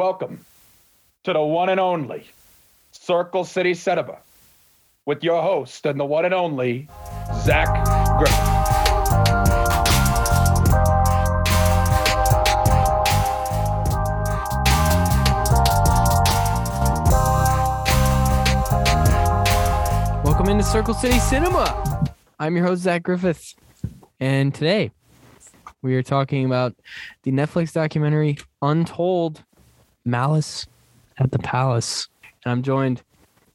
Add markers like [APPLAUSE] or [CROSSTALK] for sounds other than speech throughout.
Welcome to the one and only Circle City Cinema with your host and the one and only Zach Griffith. Welcome into Circle City Cinema. I'm your host, Zach Griffith. And today we are talking about the Netflix documentary Untold Malice at the Palace. And I'm joined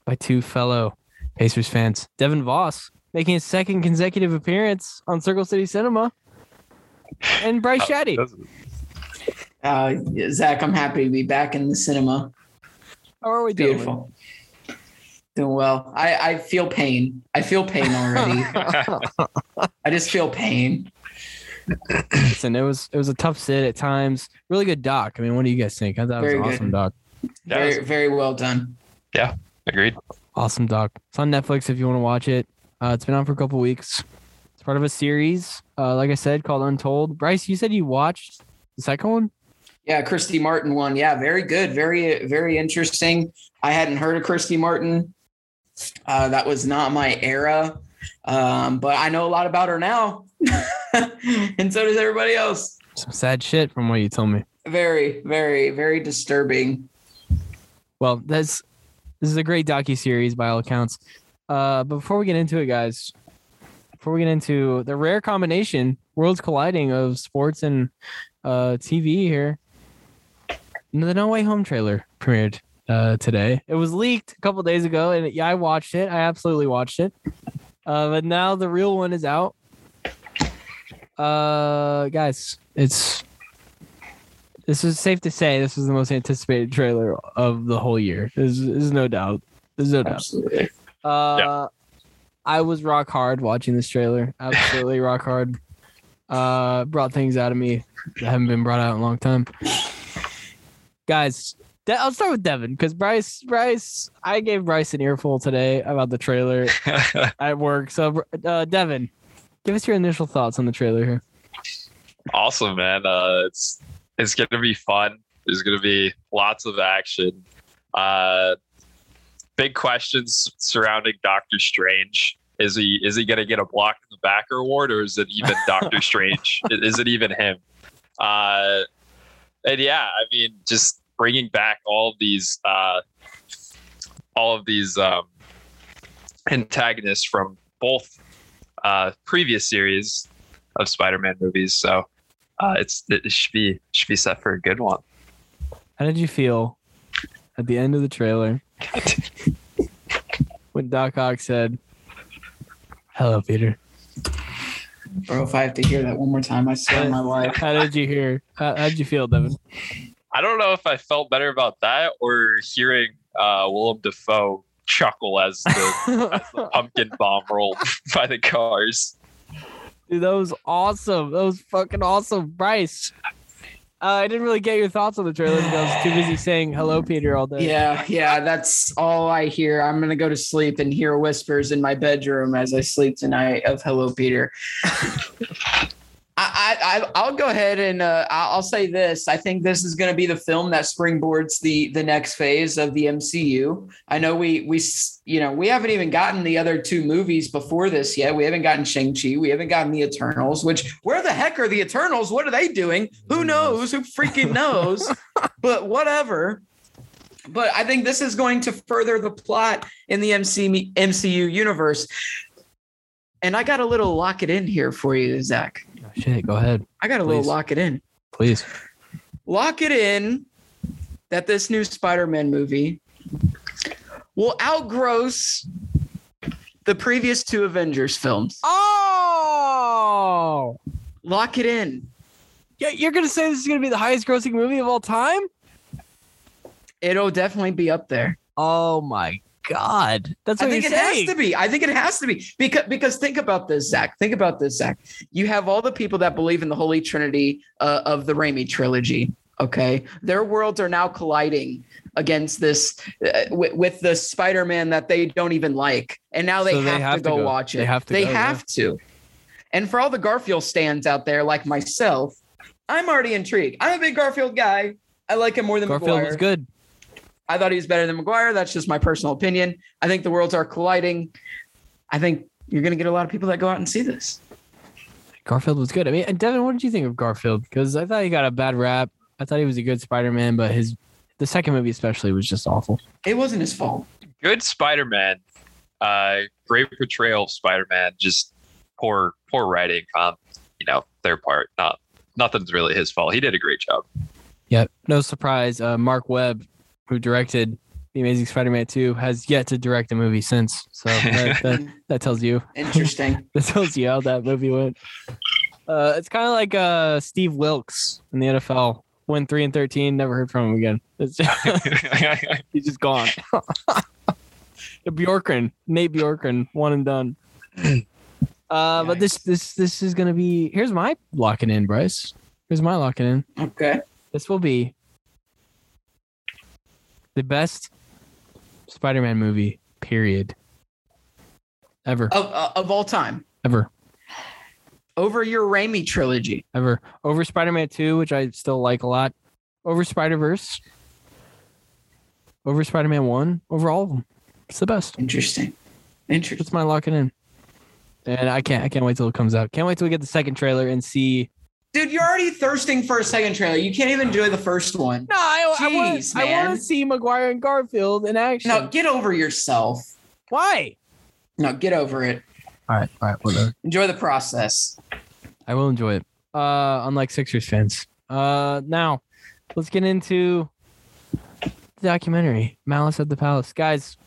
by two fellow Pacers fans, Devin Voss, making his second consecutive appearance on Circle City Cinema, and Bryce Shadday. Uh, Zach, I'm happy to be back in the cinema. How are we doing? Beautiful. Doing well. I, I feel pain. I feel pain already. [LAUGHS] I just feel pain. Listen, it was it was a tough sit at times. Really good doc. I mean, what do you guys think? I thought it was Very an good. awesome doc. Yeah, Very, it's- very well done. Yeah, agreed. Awesome doc. It's on Netflix if you want to watch it. Uh, it's been on for a couple weeks. It's part of a series, uh, like I said, called Untold. Bryce, you said you watched the second one. Yeah, Christy Martin one. Yeah, very good. Very, very interesting. I hadn't heard of Christy Martin. Uh, that was not my era. Um, but I know a lot about her now. [LAUGHS] and so does everybody else. Some sad shit from what you told me. Very, very, very disturbing. Well, that's this is a great docu series by all accounts. Uh, but before we get into it, guys, before we get into the rare combination, worlds colliding of sports and uh, TV here, the No Way Home trailer premiered uh, today. It was leaked a couple days ago, and yeah, I watched it. I absolutely watched it. Uh, but now the real one is out. Uh, guys, it's this is safe to say this is the most anticipated trailer of the whole year. There's, there's no doubt. There's no doubt. Absolutely. Uh, I was rock hard watching this trailer. Absolutely rock hard. Uh, brought things out of me that haven't been brought out in a long time. Guys, De- I'll start with Devin because Bryce, Bryce, I gave Bryce an earful today about the trailer [LAUGHS] at work. So, uh, Devin, give us your initial thoughts on the trailer here. awesome, man. Uh, it's it's gonna be fun. There's gonna be lots of action. Uh, big questions surrounding Doctor Strange. Is he is he gonna get a block in the backer award, or is it even [LAUGHS] Doctor Strange? Is it even him? Uh, and yeah, I mean, just bringing back all of these uh, all of these um, antagonists from both uh, previous series of Spider-Man movies. So uh, it's it should be should be set for a good one. How did you feel at the end of the trailer [LAUGHS] when Doc Ock said, "Hello, Peter"? Bro, if I have to hear that one more time, I swear on my life. How did you hear? How, how did you feel, Devin? I don't know if I felt better about that or hearing uh, Willem Dafoe chuckle as the, as the [LAUGHS] pumpkin bomb rolled [LAUGHS] by the cars. Dude, that was awesome. That was fucking awesome, Bryce. Uh, I didn't really get your thoughts on the trailer because I was too busy saying "Hello, Peter" all day. Yeah, yeah, that's all I hear. I'm gonna go to sleep and hear whispers in my bedroom as I sleep tonight of "Hello, Peter." [LAUGHS] I, I, I'll go ahead and uh, I'll I'll say this. I think this is going to be the film that springboards the the next phase of the MCU. I know we we you know we haven't even gotten the other two movies before this yet. We haven't gotten Shang Chi. We haven't gotten the Eternals. Which where the heck are the Eternals? What are they doing? Who knows? Who freaking knows? [LAUGHS] but whatever. But I think this is going to further the plot in the MC, MCU universe. And I got a little lock it in here for you, Zach. Shit, go ahead, I got a little lock it in. please. Lock it in that this new Spider Man movie will outgross the previous two Avengers films. Oh, Lock it in. yeah, you're gonna say this is gonna be the highest-grossing movie of all time? It'll definitely be up there. Oh my god, that's what I what think you're it saying. has to be. I think it has to be because because think about this, Zach. Think about this, Zach. You have all the people that believe in the Holy Trinity uh, of the Raimi trilogy. Okay, their worlds are now colliding against this uh, with, with the Spider-Man that they don't even like, and now they, So they have, have to to go, go. watch it. They have to They go, yeah. have to. And for all the Garfield stands out there, like myself, I'm already intrigued. I'm a big Garfield guy. I like him more than Garfield McGuire. was good. I thought he was better than McGuire. That's just my personal opinion. I think the worlds are colliding. I think you're going to get a lot of people that go out and see this. Garfield was good. I mean, and Devin, what did you think of Garfield? Because I thought he got a bad rap. I thought he was a good Spider-Man, but his the second movie especially was just awful. It wasn't his fault. Good Spider-Man. Uh, great portrayal of Spider-Man. Just poor, poor writing on you know their part. Not nothing's really his fault. He did a great job. Yep, no surprise. Uh, Mark Webb, who directed The Amazing Spider-Man 2, has yet to direct a movie since. So [LAUGHS] that, that, that tells you Interesting. [LAUGHS] that tells you how that movie went. Uh, it's kind of like uh, Steve Wilks in the NFL. Went three and thirteen. Never heard from him again. It's just, [LAUGHS] he's just gone. Bjorkgren, Nate Bjorkgren, one and done. Uh, but this this this is gonna be. Here's my locking in, Bryce. Here's my locking in. okay. This will be the best Spider-Man movie. Period. Ever, Of, uh, of all time. ever, Over your Raimi trilogy. ever. Over Spider-Man Two, which I still like a lot. Over Spider-Verse. Over Spider-Man One. Over all of them. It's the best. Interesting. Interesting. That's my locking in. And I can't. I can't wait till it comes out. Can't wait till we get the second trailer and see. Dude, you're already thirsting for a second trailer. You can't even enjoy the first one. No, I, I want. Jeez, I want to see McGuire and Garfield in action. No, get over yourself. Why? No, get over it. All right. All right. Whatever. Enjoy the process. I will enjoy it. Uh, unlike Sixers fans. Uh, now let's get into the documentary Malice at the Palace, guys.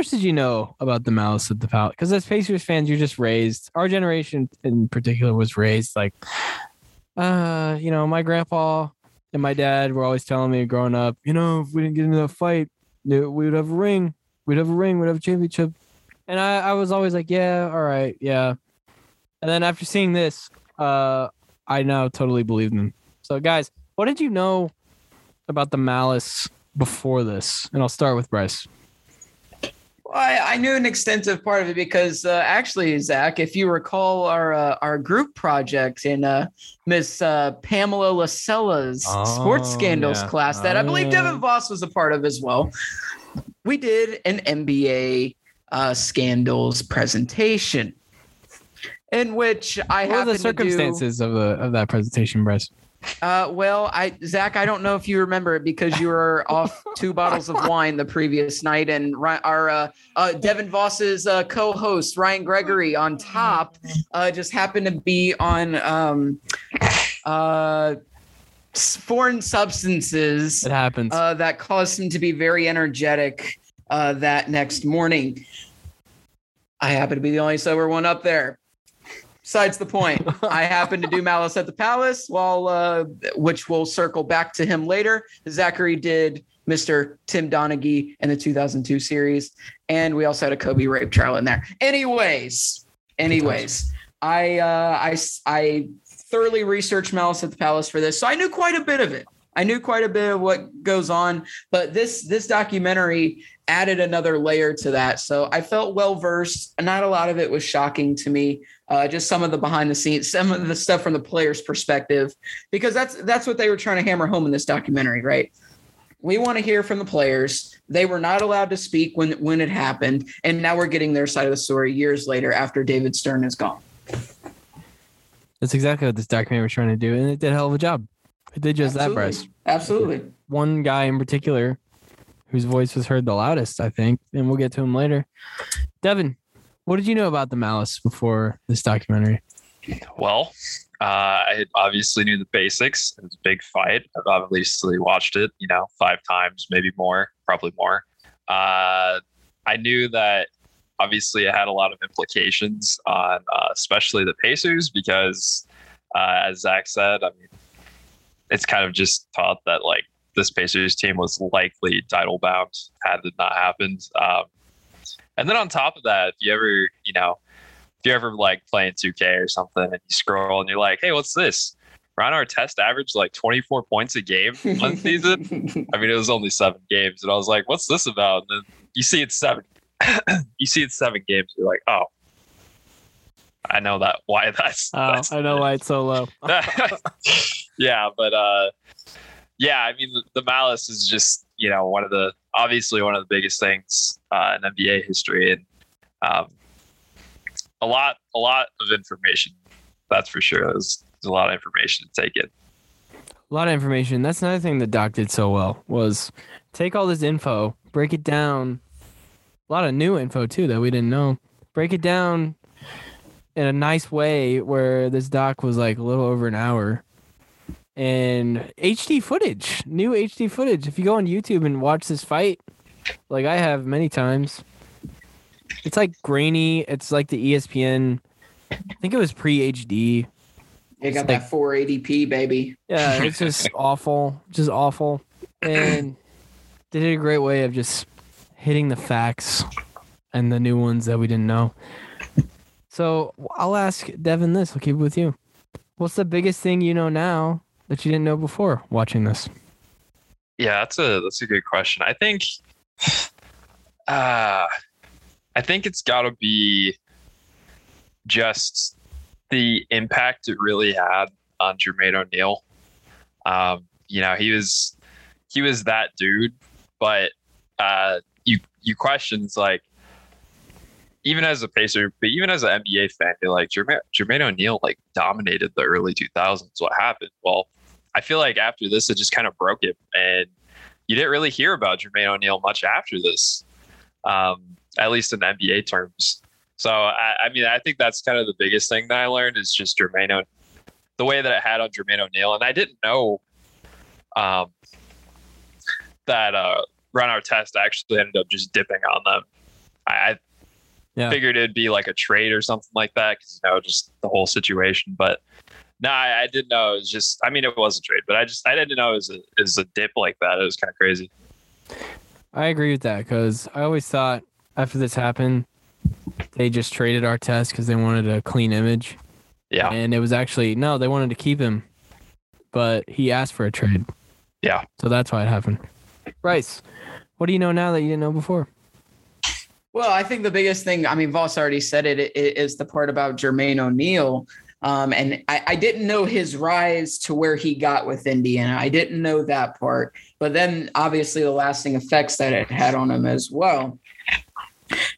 Much did you know about the Malice at the Palace? Because as Pacers fans, you're just raised. Our generation in particular was raised like, uh, you know, my grandpa and my dad were always telling me growing up, you know, if we didn't get into that fight, we would have a ring. We'd have a ring. We'd have a championship. And I, I was always like, yeah, all right, yeah. And then after seeing this, uh, I now totally believe them. So, guys, what did you know about the malice before this? And I'll start with Bryce. I, I knew an extensive part of it because uh, actually, Zach, if you recall our uh, our group project in uh, Miss uh, Pamela Lacella's sports Oh, scandals yeah. class that I believe Oh. Devin Voss was a part of as well, we did an NBA uh, scandals presentation in which I What happened the circumstances of the of that presentation, Bryce? Uh, well, I Zach, I don't know if you remember it because you were [LAUGHS] off two bottles of wine the previous night, and our uh, uh, Devin Voss's uh, co-host Ryan Gregory on top uh, just happened to be on um, uh, foreign substances It happens. uh, that caused him to be very energetic uh, that next morning. I happen to be the only sober one up there. Besides the point, [LAUGHS] I happen to do Malice at the Palace, while uh, which we'll circle back to him later. Zachary did Mr. Tim Donaghy in the 2002 series, and we also had a Kobe rape trial in there. Anyways, anyways, I uh, I I thoroughly researched Malice at the Palace for this, so I knew quite a bit of it. I knew quite a bit of what goes on, but this this documentary added another layer to that. So I felt well versed. Not a lot of it was shocking to me. Uh, just some of the behind the scenes, some of the stuff from the player's perspective, because that's that's what they were trying to hammer home in this documentary, right? We want to hear from the players. They were not allowed to speak when when it happened, and now we're getting their side of the story years later after David Stern is gone. That's exactly what this documentary was trying to do, and it did a hell of a job. It did just that, Bryce. Absolutely. One guy in particular whose voice was heard the loudest, I think, and we'll get to him later. Devin, what did you know about the malice before this documentary? Well, uh, I obviously knew the basics. It was a big fight. I've obviously watched it, you know, five times, maybe more, probably more. Uh, I knew that obviously it had a lot of implications on, uh, especially the Pacers, because uh, as Zach said, I mean, it's kind of just taught that like this Pacers team was likely title bound had it not happened. Um, and then on top of that, if you ever, you know, if you're ever like playing 2K or something and you scroll and you're like, hey, what's this? Ron Artest averaged like 24 points a game one season. [LAUGHS] I mean, it was only seven games. And I was like, what's this about? And then you see it's seven. [COUGHS] you see it's seven games. You're like, oh, I know that why that's. Oh, that's I know why it's so low. [LAUGHS] [LAUGHS] yeah, but uh, yeah, I mean, the, malice is just you know one of the obviously one of the biggest things uh, in NBA history, and um, a lot a lot of information. That's for sure. There's, there's a lot of information to take in. A lot of information. That's another thing that Doc did so well was take all this info, break it down. A lot of new info too that we didn't know. Break it down in a nice way where this doc was like a little over an hour. And HD footage, new HD footage. If you go on YouTube and watch this fight, like I have many times, it's like grainy. It's like the ESPN. I think it was pre HD. They got It's that 480p, baby. Yeah, it's just [LAUGHS] awful, just awful. And they did a great way of just hitting the facts and the new ones that we didn't know. So I'll ask Devin this. I'll keep it with you. What's the biggest thing you know now that you didn't know before watching this? Yeah, that's a that's a good question. I think, [SIGHS] uh, I think it's got to be just the impact it really had on Jermaine O'Neal. Um, you know, he was he was that dude, but uh, you you questions like even as a Pacer, but even as an NBA fan, you're like Jermaine, Jermaine O'Neal like dominated the early 2000s. What happened? Well, I feel like after this, it just kind of broke it, and you didn't really hear about Jermaine O'Neal much after this, um, at least in NBA terms. So I, I mean, I think that's kind of the biggest thing that I learned is just Jermaine, o- the way that it had on Jermaine O'Neal, and I didn't know um, that uh, Ron Artest actually ended up just dipping on them. I, I Yeah. figured it'd be like a trade or something like that because you know just the whole situation, but. No, I, I didn't know. It was just, I mean, it was a trade, but I just, I didn't know it was a, it was a dip like that. It was kind of crazy. I agree with that because I always thought after this happened, they just traded Artest because they wanted a clean image. Yeah. And it was actually, no, they wanted to keep him, but he asked for a trade. Yeah. So that's why it happened. Bryce, what do you know now that you didn't know before? Well, I think the biggest thing, I mean, Voss already said it, it is the part about Jermaine O'Neal. Um, and I, I didn't know his rise to where he got with Indiana. I didn't know that part. But then obviously the lasting effects that it had on him as well.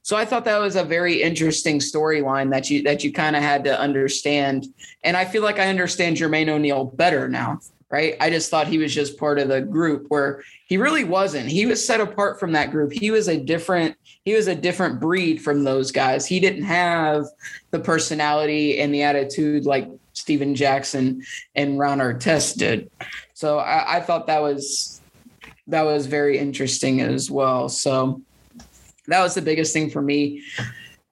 So I thought that was a very interesting storyline that you that you kind of had to understand. And I feel like I understand Jermaine O'Neal better now, right? I just thought he was just part of the group where he really wasn't. He was set apart from that group. He was a different he was a different breed from those guys. He didn't have the personality and the attitude like Stephen Jackson and Ron Artest did. So I, I thought that was that was very interesting as well. So that was the biggest thing for me.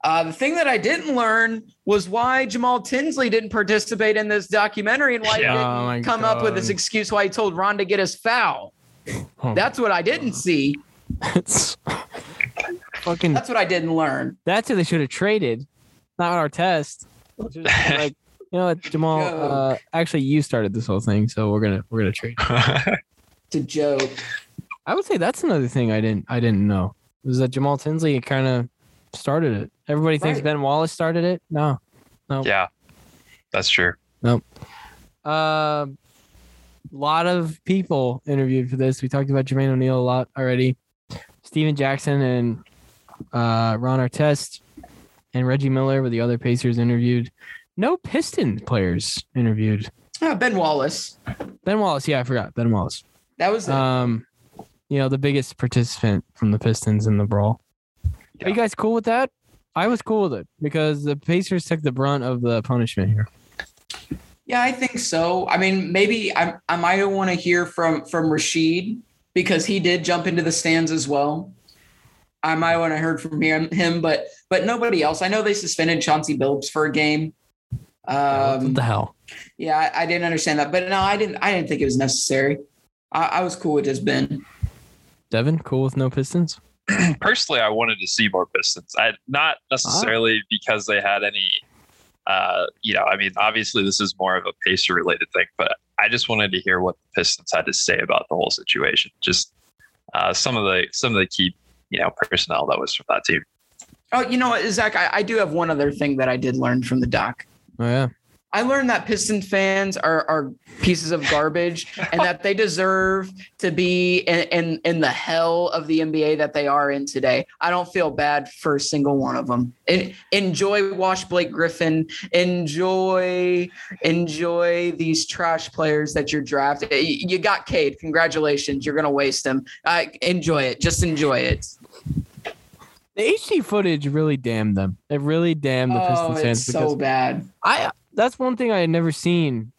Uh, the thing that I didn't learn was why Jamal Tinsley didn't participate in this documentary and why he Oh didn't come up with this excuse why he told Ron to get his foul. Oh, That's what I didn't see. [LAUGHS] it's fucking. That's what I didn't learn. That's who they should have traded, not Artest. Should have been like, you know what, Jamal? Uh, actually, you started this whole thing, so we're gonna we're gonna trade. [LAUGHS] It's a joke. I would say that's another thing I didn't I didn't know was that Jamal Tinsley kind of started it. Everybody thinks Right. Ben Wallace started it. No, No. yeah, that's true. Nope. A lot of people interviewed for this. We talked about Jermaine O'Neal a lot already. Stephen Jackson and uh, Ron Artest and Reggie Miller were the other Pacers interviewed. No Piston players interviewed. Ah, ben Wallace. Ben Wallace, yeah, I forgot Ben Wallace. That was. Um, you know, the biggest participant from the Pistons in the brawl. Are you guys cool with that? I was cool with it because the Pacers took the brunt of the punishment here. Yeah, I think so. I mean, maybe I, I might want to hear from from Rasheed because he did jump into the stands as well. I might want to heard from him, him, but but nobody else. I know they suspended Chauncey Billups for a game. Um, what the hell? yeah, I, I didn't understand that, but no, I didn't. I didn't think it was necessary. I, I was cool with just Ben. Devin, cool with no Pistons? [CLEARS THROAT] Personally, I wanted to see more Pistons. I not necessarily because they had any. Uh, you know, I mean, obviously this is more of a pacer related thing, but I just wanted to hear what the Pistons had to say about the whole situation. Just uh, some of the some of the key you know personnel that was from that team. Oh, you know what, Zach? I, I do have one other thing that I did learn from the doc. Oh yeah. I learned that Piston fans are are pieces of garbage [LAUGHS] and that they deserve to be in, in in the hell of the NBA that they are in today. I don't feel bad for a single one of them. En- enjoy Wash Blake Griffin. Enjoy enjoy these trash players that you're drafting. You got Cade. Congratulations. You're gonna waste them. Uh, enjoy it. Just enjoy it. The HD footage really damned them. It really damned the Oh, Pistons it's fans because so bad. I that's one thing I had never seen.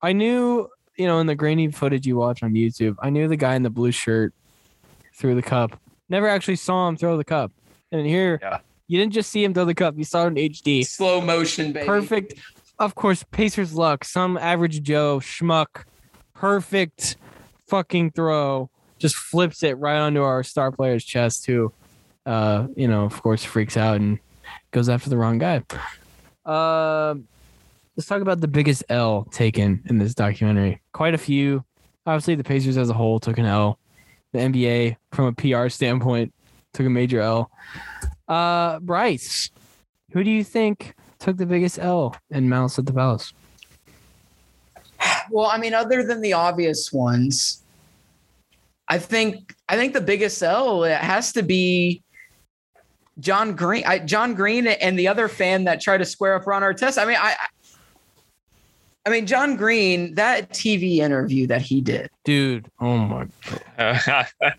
I knew, you know, in the grainy footage you watch on YouTube, I knew the guy in the blue shirt threw the cup. Never actually saw him throw the cup. And here, Yeah. you didn't just see him throw the cup. You saw it in HD. Slow motion, baby. Perfect. Of course, Pacers luck. Some average Joe schmuck, perfect fucking throw. Just flips it right onto our star player's chest, who, uh, you know, of course, freaks out and goes after the wrong guy. Uh, let's talk about the biggest L taken in this documentary. Quite a few. Obviously, the Pacers as a whole took an L. The NBA, from a PR standpoint, took a major L. Uh, Bryce, who do you think took the biggest L in Malice at the Palace? Well, I mean, other than the obvious ones, I think I think the biggest L it has to be John Green. I, John Green and the other fan that tried to square up Ron Artest. I mean, I, I- I mean, John Green, that TV interview that he did. Dude, oh my god. [LAUGHS]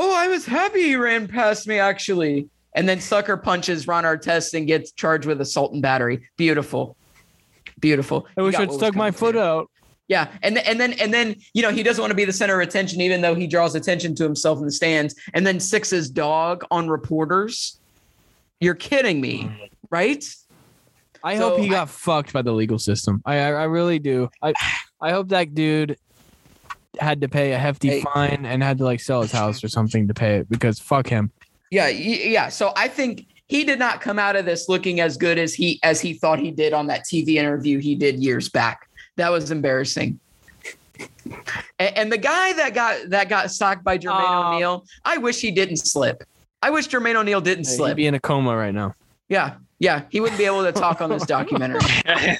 Oh, I was happy he ran past me actually. And then sucker punches Ron Artest and gets charged with assault and battery. Beautiful. Beautiful. I wish I'd stuck my foot him. out. Yeah, and th- and then and then you know he doesn't want to be the center of attention, even though he draws attention to himself in the stands. And then six his dog on reporters. You're kidding me, mm. right? I So hope he I- got fucked by the legal system. I I, I really do. I I hope that dude had to pay a hefty Hey. fine and had to like sell his house or something to pay it because fuck him. Yeah, yeah. So I think he did not come out of this looking as good as he as he thought he did on that TV interview he did years back. That was embarrassing. And, and the guy that got that got socked by Jermaine Aw. O'Neal, I wish he didn't slip. I wish Jermaine O'Neal didn't He'd be in a coma right now. Yeah, yeah, he wouldn't be able to talk on this documentary. [LAUGHS]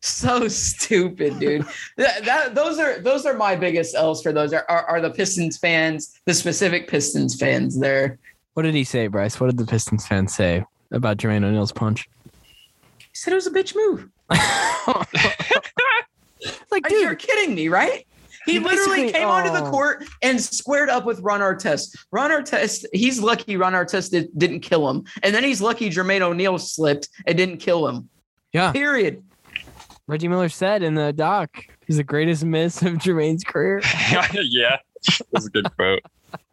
so stupid, dude. That, that those are those are my biggest L's for those are, are are the Pistons fans, the specific Pistons fans there. What did he say, Bryce? What did the Pistons fans say about Jermaine O'Neal's punch? He said it was a bitch move. [LAUGHS] [LAUGHS] like, Are you dude, kidding me, right? He literally basically- came onto the oh. court and squared up with Ron Artest. Ron Artest, he's lucky Ron Artest did, didn't kill him. And then he's lucky Jermaine O'Neal slipped and didn't kill him. Yeah. Period. Reggie Miller said in the doc, he's the greatest miss of Jermaine's career. [LAUGHS] yeah, that's a good quote.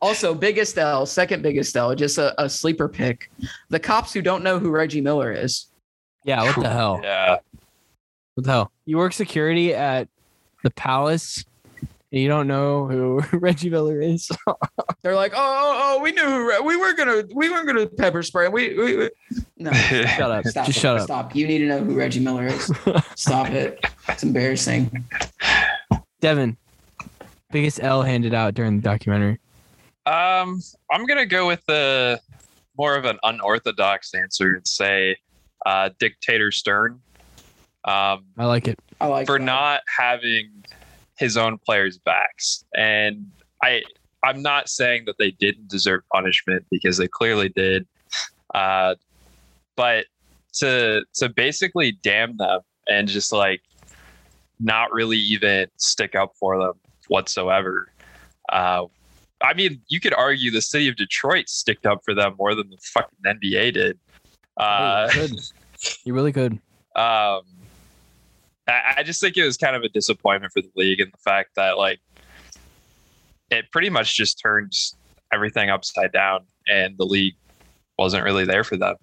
Also, biggest L, second biggest L, just a, a sleeper pick. The cops who don't know who Reggie Miller is. Yeah, what the hell? Yeah, What the hell? You work security at the Palace and you don't know who [LAUGHS] Reggie Miller is? They're like, oh, oh, oh we knew who Re- we weren't gonna we weren't gonna pepper spray. We, we, we. no. [LAUGHS] shut up. Stop. Just shut up. Stop. You need to know who Reggie Miller is. Stop it. It's embarrassing. Devin, biggest L handed out during the documentary. Um, I'm gonna go with the more of an unorthodox answer and say uh, dictator Stern. Um, I like it. I like for that. not having his own players' backs, and I I'm not saying that they didn't deserve punishment because they clearly did, uh, but to to basically damn them and just like not really even stick up for them whatsoever. Uh, I mean, you could argue the city of Detroit sticked up for them more than the fucking NBA did. Uh, Oh, you. You really could. um, I, just think it was kind of a disappointment for the league and the fact that like it pretty much just turns everything upside down and the league wasn't really there for them.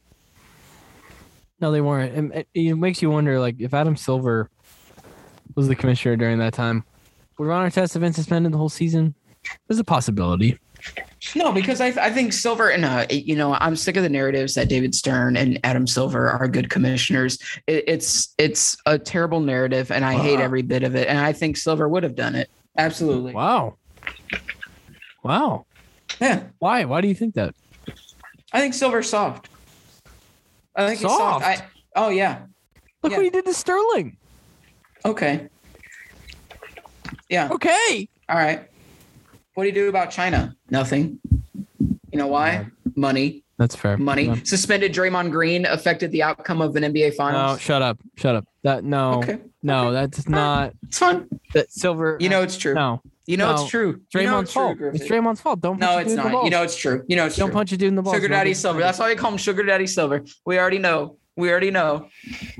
No, they weren't. It, it makes you wonder, like, if Adam Silver was the commissioner during that time, would Ron Artest have been suspended the whole season? There's a possibility. No, because I, I think Silver and uh, you know I'm sick of the narratives that David Stern and Adam Silver are good commissioners. It, it's it's a terrible narrative, and I hate every bit of it. And I think Silver would have done it absolutely. Wow. Wow. Yeah, Why? Why do you think that? I think Silver's soft. I think he's soft. Soft? I, oh yeah, Look Yeah. what he did to Sterling. Okay. Yeah. Okay. All right. What do you do about China? Nothing. You know why? Money. That's fair. Money. No, Suspended Draymond Green affected the outcome of an NBA no, Finals. shut up. Shut up. That no. Okay. No, that's not It's fine. that silver. You know it's true. no. You know No. it's true. Draymond's you know it's fault. Griffin. it's Draymond's fault. Don't No, it's dude in the not. You know it's true. You know it's Don't true. punch a dude in the balls. Sugar Daddy Silver. That's why we call him Sugar Daddy Silver. We already know. We already know.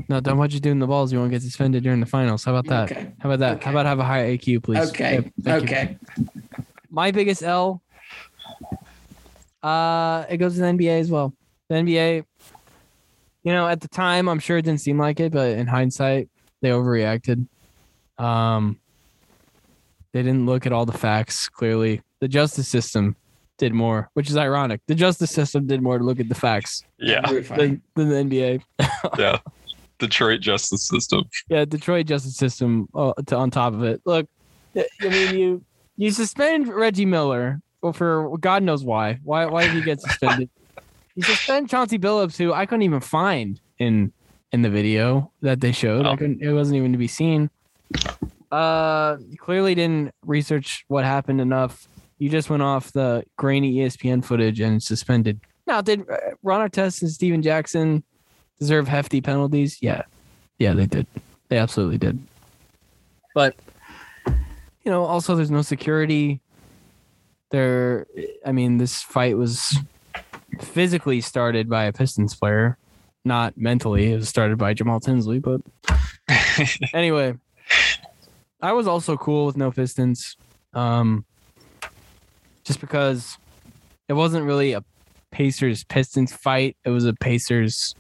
No, don't punch a dude in the balls. You won't get suspended during the finals. How about that? Okay. How about that? Okay. How about have a high AQ, please? Okay. Thank you. Okay. My biggest L. Uh, it goes to the NBA as well. The NBA. You know, at the time, I'm sure it didn't seem like it, but in hindsight, they overreacted. Um, they didn't look at all the facts clearly. The justice system did more, which is ironic. The justice system did more to look at the facts Yeah, than, than the NBA. [LAUGHS] yeah. Detroit justice system. Yeah, Detroit justice system uh, to, on top of it. Look, I mean, you you suspend Reggie Miller well, for God knows why. Why why did he get suspended? [LAUGHS] you suspend Chauncey Billups, who I couldn't even find in in the video that they showed. I Oh. couldn't. It wasn't even to be seen. Uh, clearly didn't research what happened enough. You just went off the grainy ESPN footage and suspended. Now, did uh, Ron Artest and Stephen Jackson deserve hefty penalties? Yeah, yeah, they did. They absolutely did. But you know, also there's no security. There, I mean, this fight was physically started by a Pistons player, not mentally. It was started by Jamal Tinsley, but [LAUGHS] anyway, I was also cool with no Pistons, um, just because it wasn't really a Pacers Pistons fight. It was a Pacers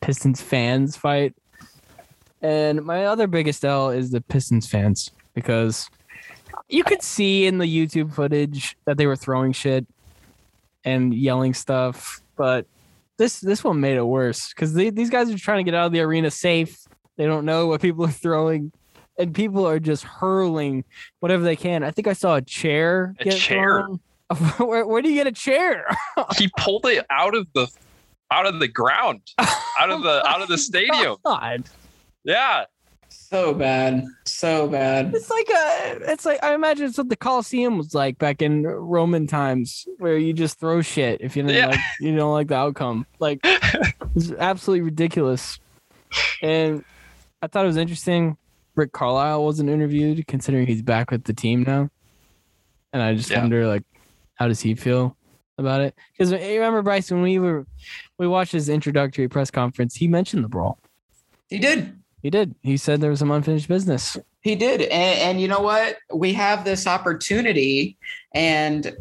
Pistons fans fight. And my other biggest L is the Pistons fans because you could see in the YouTube footage that they were throwing shit and yelling stuff, but this this one made it worse because these guys are trying to get out of the arena safe. They don't know what people are throwing, and people are just hurling whatever they can. I think I saw a chair. A get chair? thrown. [LAUGHS] where, where do you get a chair? [LAUGHS] he pulled it out of the out of the ground, out of the out of the [LAUGHS] stadium. God. Yeah, So bad. So bad. It's like a, it's like I imagine it's what the Coliseum was like back in Roman times, where you just throw shit if you didn't Yeah. like you don't like the outcome. Like [LAUGHS] it's absolutely ridiculous. And I thought it was interesting. Rick Carlisle wasn't interviewed, considering he's back with the team now. And I just Yeah. wonder, like, how does he feel about it? Because you remember Bryce when we were we watched his introductory press conference, he mentioned the brawl. He did. He did. He said there was some unfinished business. He did. And, and you know what? We have this opportunity and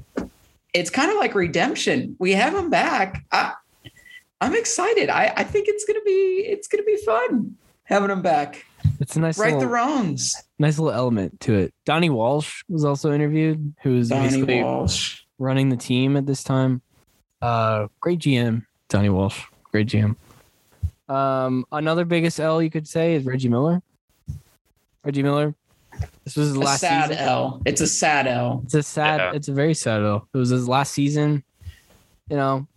it's kind of like redemption. We have him back. I, I'm excited. I, I think it's gonna be it's gonna be fun having him back. It's a nice Right the little, wrongs. nice little element to it. Donnie Walsh was also interviewed, who was basically Walsh. running the team at this time. Uh, great GM, Donnie Walsh. Great GM. Um, another biggest L you could say is Reggie Miller. Reggie Miller. This was his A last sad season. L. It's a sad L. It's a sad. Yeah. It's a very sad L. It was his last season. You know,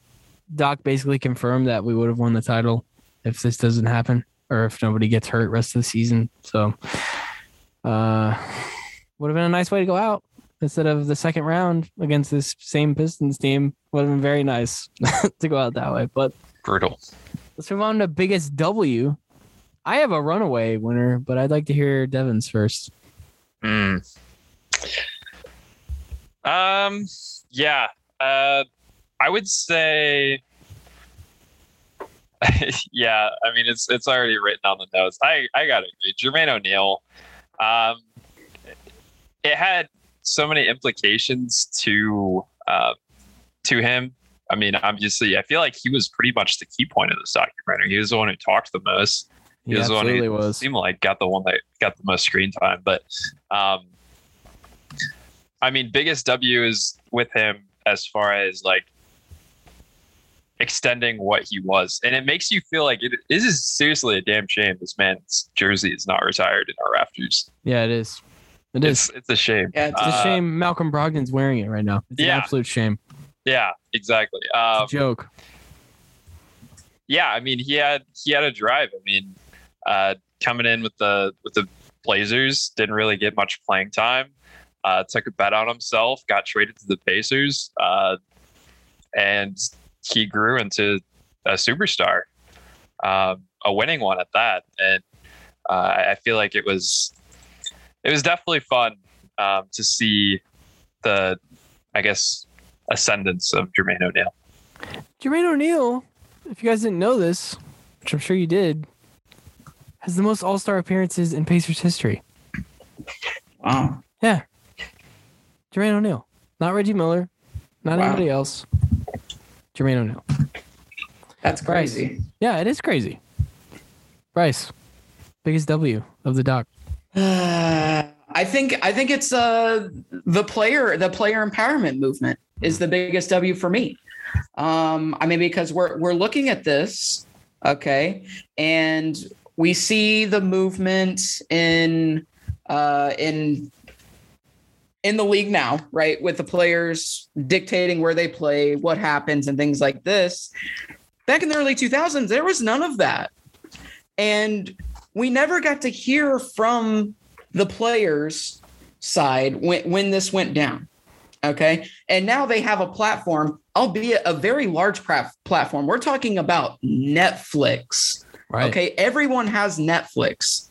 Doc basically confirmed that we would have won the title if this doesn't happen or if nobody gets hurt rest of the season. So, uh, would have been a nice way to go out instead of the second round against this same Pistons team. Would have been very nice [LAUGHS] to go out that way. But brutal. Let's move on to biggest W. I have a runaway winner, but I'd like to hear Devin's first. Mm. Um. Yeah. Uh. I would say. [LAUGHS] yeah. I mean, it's it's already written on the notes. I I gotta agree. Jermaine O'Neal. Um. It had so many implications to uh, to him. I mean, obviously, I feel like he was pretty much the key point of this documentary. He was the one who talked the most. He He was the one who was. seemed like got the one that got the most screen time. But um, I mean, biggest W is with him as far as like extending what he was, and it makes you feel like it, this is seriously a damn shame. This man's jersey is not retired in our rafters. Yeah, it is. It is. It's it's a shame. Yeah, it's It's a Uh, shame Malcolm Brogdon's wearing it right now. It's Yeah. an absolute shame. Yeah, exactly. Um, joke. yeah, I mean, he had he had a drive. I mean, uh, coming in with the with the Blazers. Didn't really get much playing time. Uh, took a bet on himself. Got traded to the Pacers, uh, and he grew into a superstar, um, a winning one at that. And uh, I feel like it was it was definitely fun um, to see the, I guess, ascendance of Jermaine O'Neal. Jermaine O'Neal, if you guys didn't know this, which I'm sure you did, has the most All Star appearances in Pacers history. Wow. Yeah. Jermaine O'Neal. Not Reggie Miller. Not Wow. anybody else. Jermaine O'Neal. That's crazy. Yeah, it is crazy. Bryce, biggest W of the doc. Uh, [SIGHS] I think I think it's uh the player the player empowerment movement is the biggest W for me. Um, I mean because we're we're looking at this, okay, and we see the movement in uh in in the league now, right? With the players dictating where they play, what happens, and things like this. Back in the early 2000s, there was none of that. And we never got to hear from the players side when, when this went down. Okay. And now they have a platform, albeit a very large pra- platform. We're talking about Netflix. Right. Okay. Everyone has Netflix.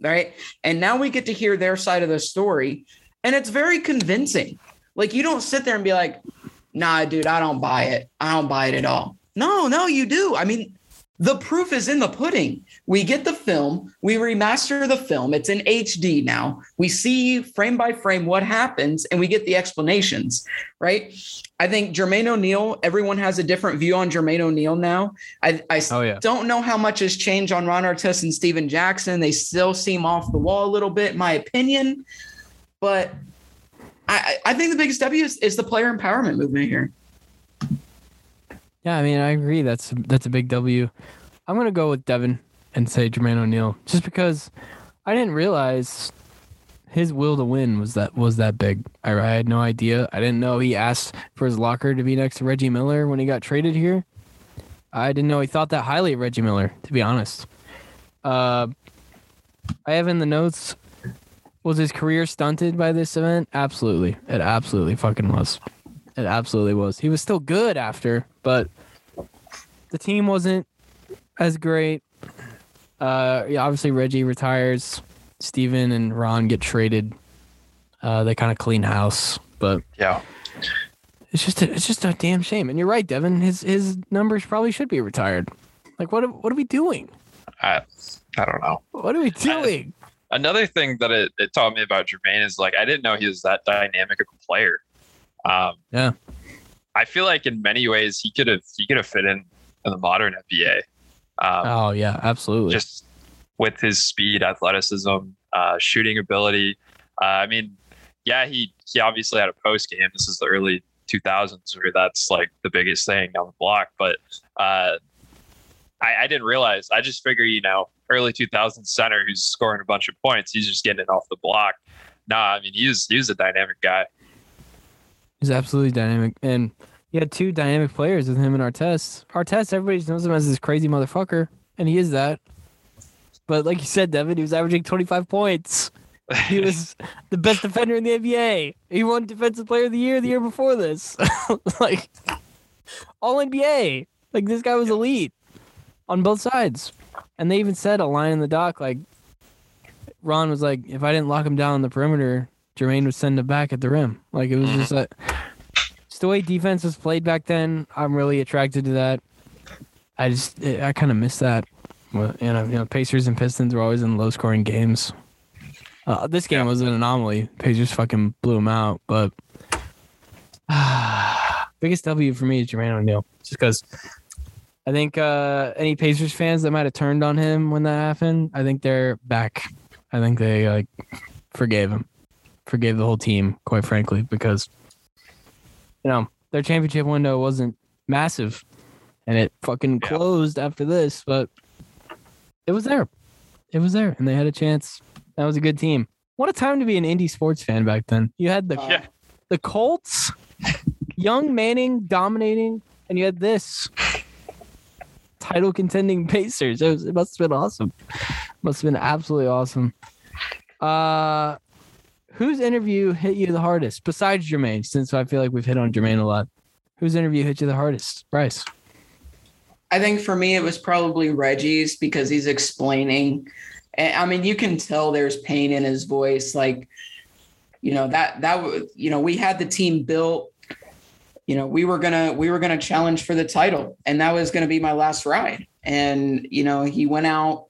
Right. And now we get to hear their side of the story. And it's very convincing. Like you don't sit there and be like, nah, dude, I don't buy it. I don't buy it at all. No, no, you do. I mean, the proof is in the pudding. We get the film, we remaster the film. It's in HD now. We see frame by frame what happens and we get the explanations, right? I think Jermaine O'Neal, everyone has a different view on Jermaine O'Neal now. I, I Oh, yeah. don't know how much has changed on Ron Artest and Stephen Jackson. They still seem off the wall a little bit, in my opinion. But I, I think the biggest W is, is the player empowerment movement here. Yeah, I mean, I agree. That's that's a big W. I'm gonna go with Devin and say Jermaine O'Neal, just because I didn't realize his will to win was that was that big. I, I had no idea. I didn't know he asked for his locker to be next to Reggie Miller when he got traded here. I didn't know he thought that highly of Reggie Miller, to be honest. Uh, I have in the notes. Was his career stunted by this event? Absolutely. It absolutely fucking was. It absolutely was. He was still good after, but the team wasn't as great. Uh, yeah, obviously Reggie retires. Stephen and Ron get traded. Uh, they kind of clean house, but Yeah. it's just a, it's just a damn shame. And you're right, Devin. His his numbers probably should be retired. Like what are- what are we doing? I, I don't know. What are we doing? Another thing that it, it taught me about Jermaine is like I didn't know he was that dynamic of a player. Um, Yeah. I feel like in many ways he could have he could have fit in in the modern NBA. Um, Oh yeah, absolutely. just with his speed, athleticism, uh, shooting ability. Uh, I mean, yeah, he he obviously had a post game. This is the early 2000s where that's like the biggest thing on the block. But uh, I, I didn't realize. I just figure, you know, early 2000s center who's scoring a bunch of points, he's just getting it off the block. Nah, I mean, he's he's a dynamic guy. He's absolutely dynamic, and he had two dynamic players with him in Artest. Artest, everybody knows him as this crazy motherfucker, and he is that. But like you said, Devin, he was averaging 25 points. He was [LAUGHS] the best defender in the NBA. He won Defensive Player of the Year the year before this. [LAUGHS] like all NBA. Like this guy was elite on both sides. And they even said a line in the doc like Ron was like, if I didn't lock him down on the perimeter, Jermaine would send it back at the rim. Like it was just that. Just the way defense was played back then. I'm really attracted to that. I just I kind of miss that. You know, you know, Pacers and Pistons were always in low scoring games. Uh, this game was an anomaly. Pacers fucking blew them out, but [SIGHS] biggest W for me is Jermaine O'Neal, just because I think uh, any Pacers fans that might have turned on him when that happened, I think they're back. I think they like forgave him, forgave the whole team, quite frankly, because you know their championship window wasn't massive, and it fucking Yeah. closed after this, but it was there. It was there, and they had a chance. That was a good team. What a time to be an Indy sports fan back then. You had the Yeah. the Colts, young Manning dominating, and you had this title contending [LAUGHS] Pacers. It, was, it must have been awesome. Must have been absolutely awesome. Uh, whose interview hit you the hardest besides Jermaine? Since I feel like we've hit on Jermaine a lot. Whose interview hit you the hardest, Bryce? I think for me, it was probably Reggie's because he's explaining. I mean, you can tell there's pain in his voice. Like, you know, that, that, you know, we had the team built, you know, we were to, we were to challenge for the title and that was to be my last ride. And, you know, he went out,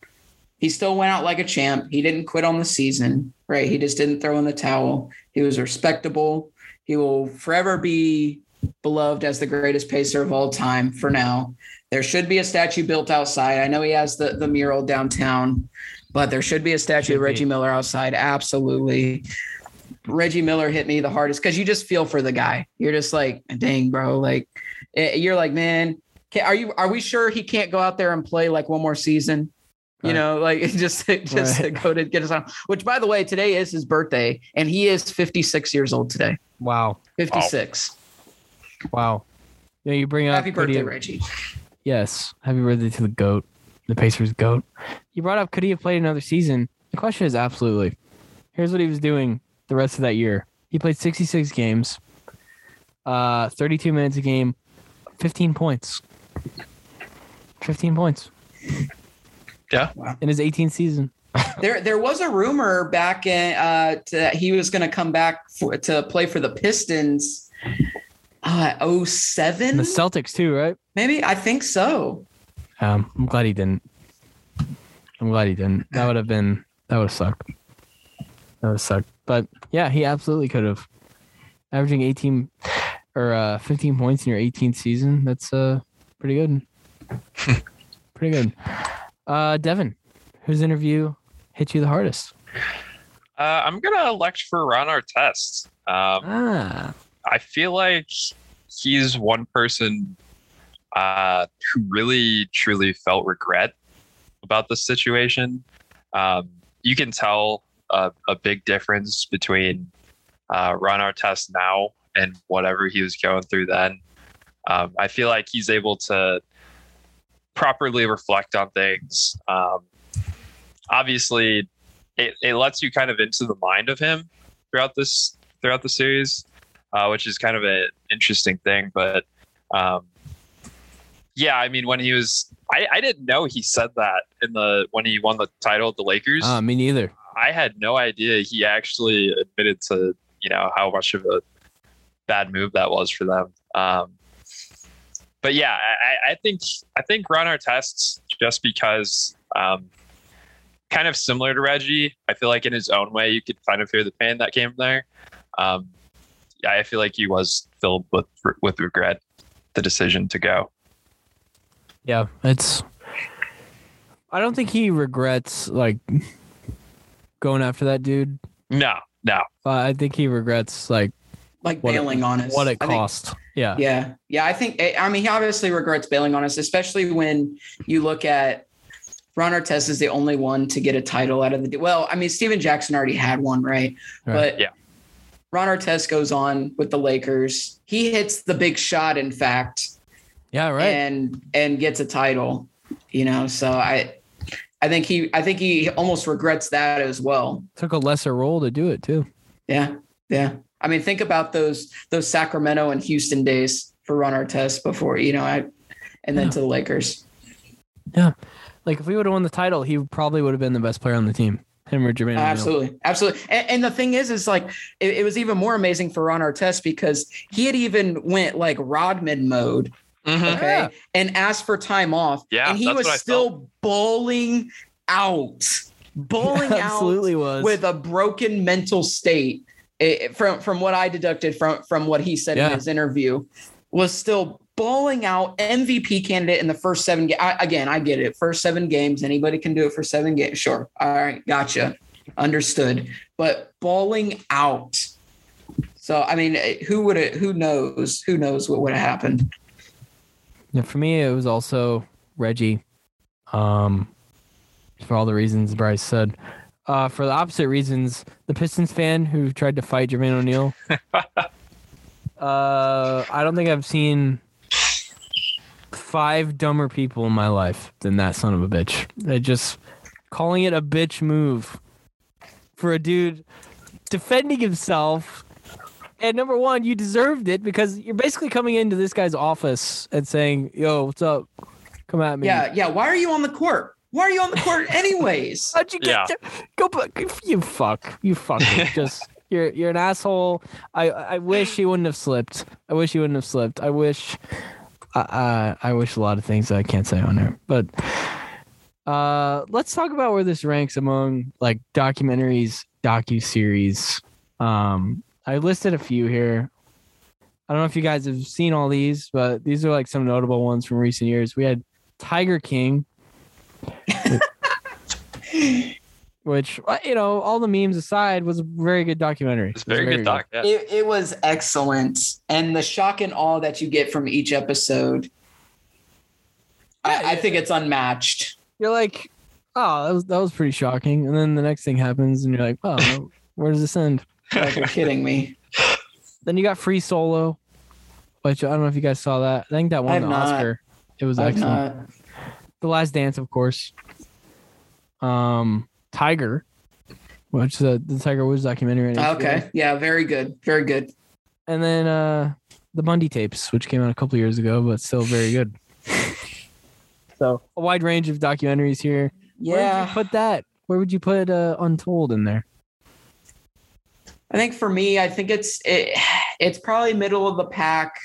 he still went out like a champ. He didn't quit on the season, right? He just didn't throw in the towel. He was respectable. He will forever be beloved as the greatest pacer of all time for now. There should be a statue built outside. I know he has the, the mural downtown, but there should be a statue Should of Reggie be. Miller outside. Absolutely. Reggie Miller hit me the hardest because you just feel for the guy. You're just like, dang, bro. Like, eh, you're like, man, are you? Are we sure he can't go out there and play like one more season? You Right. know, like [LAUGHS] just just Right. to go to get us on. Which, by the way, today is his birthday, and he is 56 years old today. Wow, 56. wow. Yeah, you bring up Happy birthday, Reggie. Yes, happy birthday to the goat, the Pacers goat. You brought up could he have played another season? The question is absolutely. Here's what he was doing the rest of that year. He played 66 games, uh, 32 minutes a game, 15 points. 15 points. Yeah. Wow. In his 18th season. [LAUGHS] There, there was a rumor back in uh, to, that he was going to come back for, to play for the Pistons. Uh, And 07? the Celtics too, right? Maybe I think so. Um, I'm glad he didn't. I'm glad he didn't. That would have been that would have sucked. That would have sucked. But yeah, he absolutely could have. Averaging 18 or uh 15 points in your 18th season. That's uh pretty good. [LAUGHS] pretty good. Uh Devin, whose interview hit you the hardest? Uh, I'm gonna elect for Ron Artest. Um, Ah. I feel like he's one person uh, who really truly felt regret about the situation. Um, you can tell a, a big difference between uh, Ron Artest now and whatever he was going through then. Um, I feel like he's able to properly reflect on things. Um, obviously, it, it lets you kind of into the mind of him throughout this throughout the series uh, which is kind of an interesting thing. But um, yeah, I mean, when he was, I, I didn't know he said that in the when he won the title of the Lakers. Ah, me neither. I had no idea he actually admitted to you know how much of a bad move that was for them. Um, but yeah, I, I think I think Ron Artest just because um, kind of similar to Reggie. I feel like in his own way, you could kind of hear the pain that came from there. Um, yeah, I feel like he was filled with with regret the decision to go. Yeah, it's. I don't think he regrets like going after that dude. No, no, But I think he regrets like Like What it- bailing on us. what it I think- cost. yeah. Yeah. Yeah. I think, eh, I mean, he obviously regrets bailing on us, especially when you look at Ron Artest is the only one to get a title out of the, well, I mean, Stephen Jackson already had one, right? Right. But Yeah. Ron Artest goes on with the Lakers. He hits the big shot, in fact, Yeah, right. and, and gets a title, you know? So I, I think he, I think he almost regrets that as well. Took a lesser role to do it too. Yeah. Yeah. I mean, think about those, those Sacramento and Houston days for Ron Artest before, you know, I, and then Yeah. to the Lakers. Yeah, like if we would have won the title, he probably would have been the best player on the team. Him or Jermaine. O'Neal. Absolutely, absolutely. And, and the thing is, is like it, it was even more amazing for Ron Artest because he had even went like Rodman mode, okay, Yeah. and asked for time off. Yeah, and he was still bowling out, [LAUGHS] bowling out Absolutely was. with a broken mental state. It- from from what I deducted from from what he said Yeah. in his interview, was still bowling out MVP candidate in the first seven games. Again, I get it. First seven games, anybody can do it for seven games. Sure. All right, gotcha, understood. But bowling out. So I mean, eh, who would it? Who knows? Who knows what would have happened? Yeah, for me, it was also Reggie. Um, for all the reasons Bryce said. Uh, for the opposite reasons, the Pistons fan who tried to fight Jermaine O'Neal. [LAUGHS] uh, I don't think I've seen five dumber people in my life than that son of a bitch. They just calling it a bitch move for a dude defending himself. And number one, you deserved it because you're basically coming into this guy's office and saying, "Yo, what's up? Come at me." Yeah, yeah. Why are you on the court? Why are you on the court [LAUGHS] anyways? How'd you get? Yeah. To, go, back. you fuck, you fuck. [LAUGHS] Just you're you're an asshole. I I wish he wouldn't have slipped. I wish he wouldn't have slipped. I wish. I I, I wish a lot of things that I can't say on air, but. Uh, let's talk about where this ranks among like documentaries, docu series. Um, I listed a few here. I don't know if you guys have seen all these, but these are like some notable ones from recent years. We had Tiger King, [LAUGHS] which you know, all the memes aside, was a very good documentary. It's It was very good doc. Yeah. It, it was excellent, and the shock and awe that you get from each episode, Yeah, I, I think it's unmatched. You're like, oh, that was that was pretty shocking, and then the next thing happens, and you're like, oh, [LAUGHS] where does this end? Like you're kidding me. Then you got Free Solo, which I don't know if you guys saw that. I think that won I've the not. Oscar. It was I've excellent. not- The Last Dance, of course. Um, Tiger, which a, the Tiger Woods documentary. on HBO. Okay, yeah, very good, very good. And then uh, the Bundy tapes, which came out a couple years ago, but still very good. [LAUGHS] so a wide range of documentaries here. Yeah, you put that? Where would you put uh, Untold in there? I think for me, I think it's it, it's probably middle of the pack,